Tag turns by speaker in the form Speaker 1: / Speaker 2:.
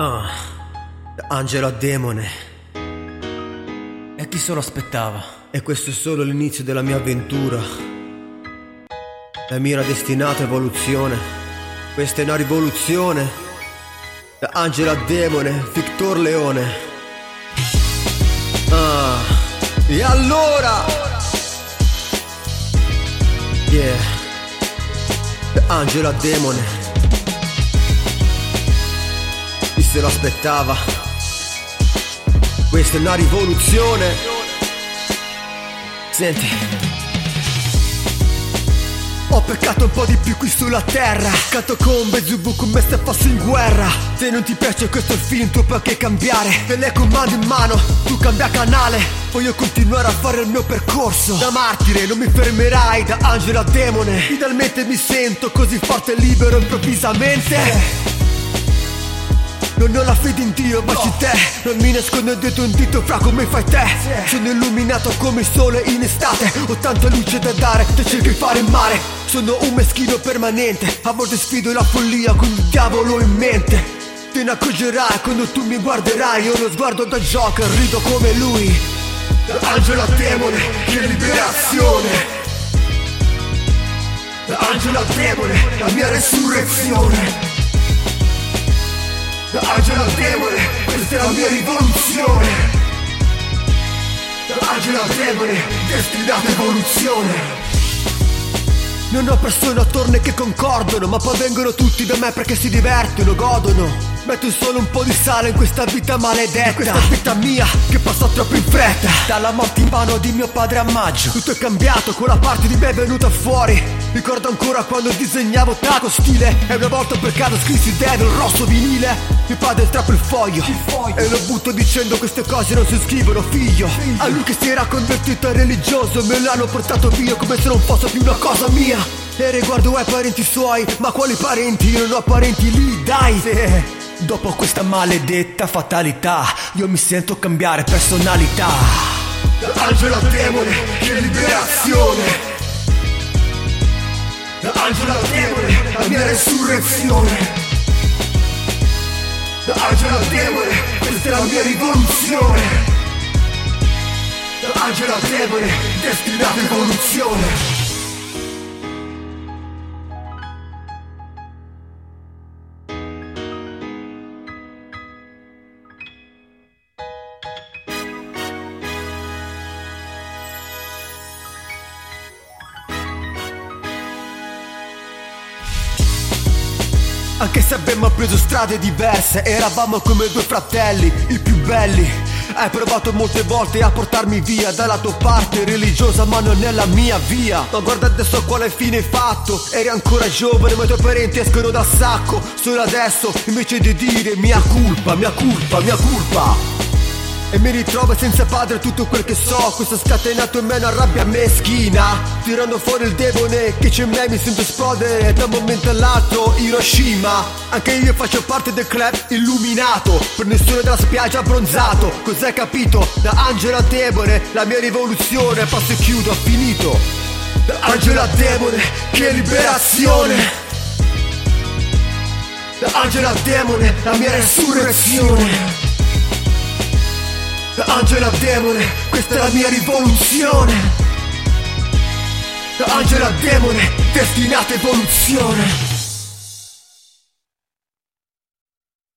Speaker 1: Ah, angelo a demone. E chi se lo aspettava? E questo è solo l'inizio della mia avventura. La mia destinata evoluzione. Questa è una rivoluzione. Da angelo a demone, Victor Leone. Ah, e allora? Yeah. Da angelo a demone. Se lo aspettava? Questa è una rivoluzione. Senti. Ho peccato un po' di più qui sulla terra. Canto con Bezubu come se fossi in guerra. Se non ti piace questo film tu puoi anche cambiare. Telecomando in mano, tu cambia canale. Voglio continuare a fare il mio percorso. Da martire non mi fermerai, da angelo a demone. Finalmente mi sento così forte e libero improvvisamente non ho la fede in Dio, baci no. te. Non mi nascondo dietro un dito fra come fai te? Sono illuminato come il sole in estate. Ho tanta luce da dare, te cerchi di fare male. Sono un meschino permanente. A volte sfido la follia con il diavolo in mente. Te ne accorgerai quando tu mi guarderai. Ho uno sguardo da Joker, rido come lui. Angela demone, che liberazione. Angela demone, la mia resurrezione demone, questa è la mia rivoluzione. Angelo demone, destinata evoluzione non ho persone attorno che concordano, ma poi vengono tutti da me perché si divertono, godono. Metto solo un po' di sale in questa vita maledetta. Questa vita mia che passa troppo in fretta. Dalla morte in vano di mio padre a maggio Tutto è cambiato, quella parte di me è venuta fuori Ricordo ancora quando disegnavo taco stile. E una volta per caso scrissi Devil rosso vinile. Mio padre strappa il foglio, il foglio. E lo butto dicendo queste cose non si scrivono figlio. figlio. A lui che si era convertito a religioso Me l'hanno portato via come se non fosse più una cosa mia. E riguardo ai parenti suoi Ma quali parenti? Io non ho parenti lì, dai. Sì. Dopo questa maledetta fatalità Io mi sento cambiare personalità. Angelo demone, Da angelo demone, la mia resurrezione. Da angelo demone, questa è la mia rivoluzione. Da angelo demone, destinata evoluzione Anche se abbiamo preso strade diverse Eravamo come due fratelli, i più belli. Hai provato molte volte a portarmi via Dalla tua parte religiosa ma non è la mia via. Ma guarda adesso quale fine hai fatto. Eri ancora giovane ma i tuoi parenti escono dal sacco. Solo adesso invece di dire mia colpa, mia colpa, mia colpa e mi ritrovo senza padre tutto quel che so. Questo ha scatenato in me una rabbia meschina. Tirando fuori il demone che c'è in me mi sento esplodere. Da un momento all'altro Hiroshima. Anche io faccio parte del club illuminato. Per nessuno della spiaggia abbronzato. Cos'hai capito? Da angelo a demone La mia rivoluzione. Passo e chiudo, ho finito. Da angelo a demone Che liberazione. Da angelo a demone La mia resurrezione Angela Demone, questa è la mia rivoluzione. Angela Demone, destinata evoluzione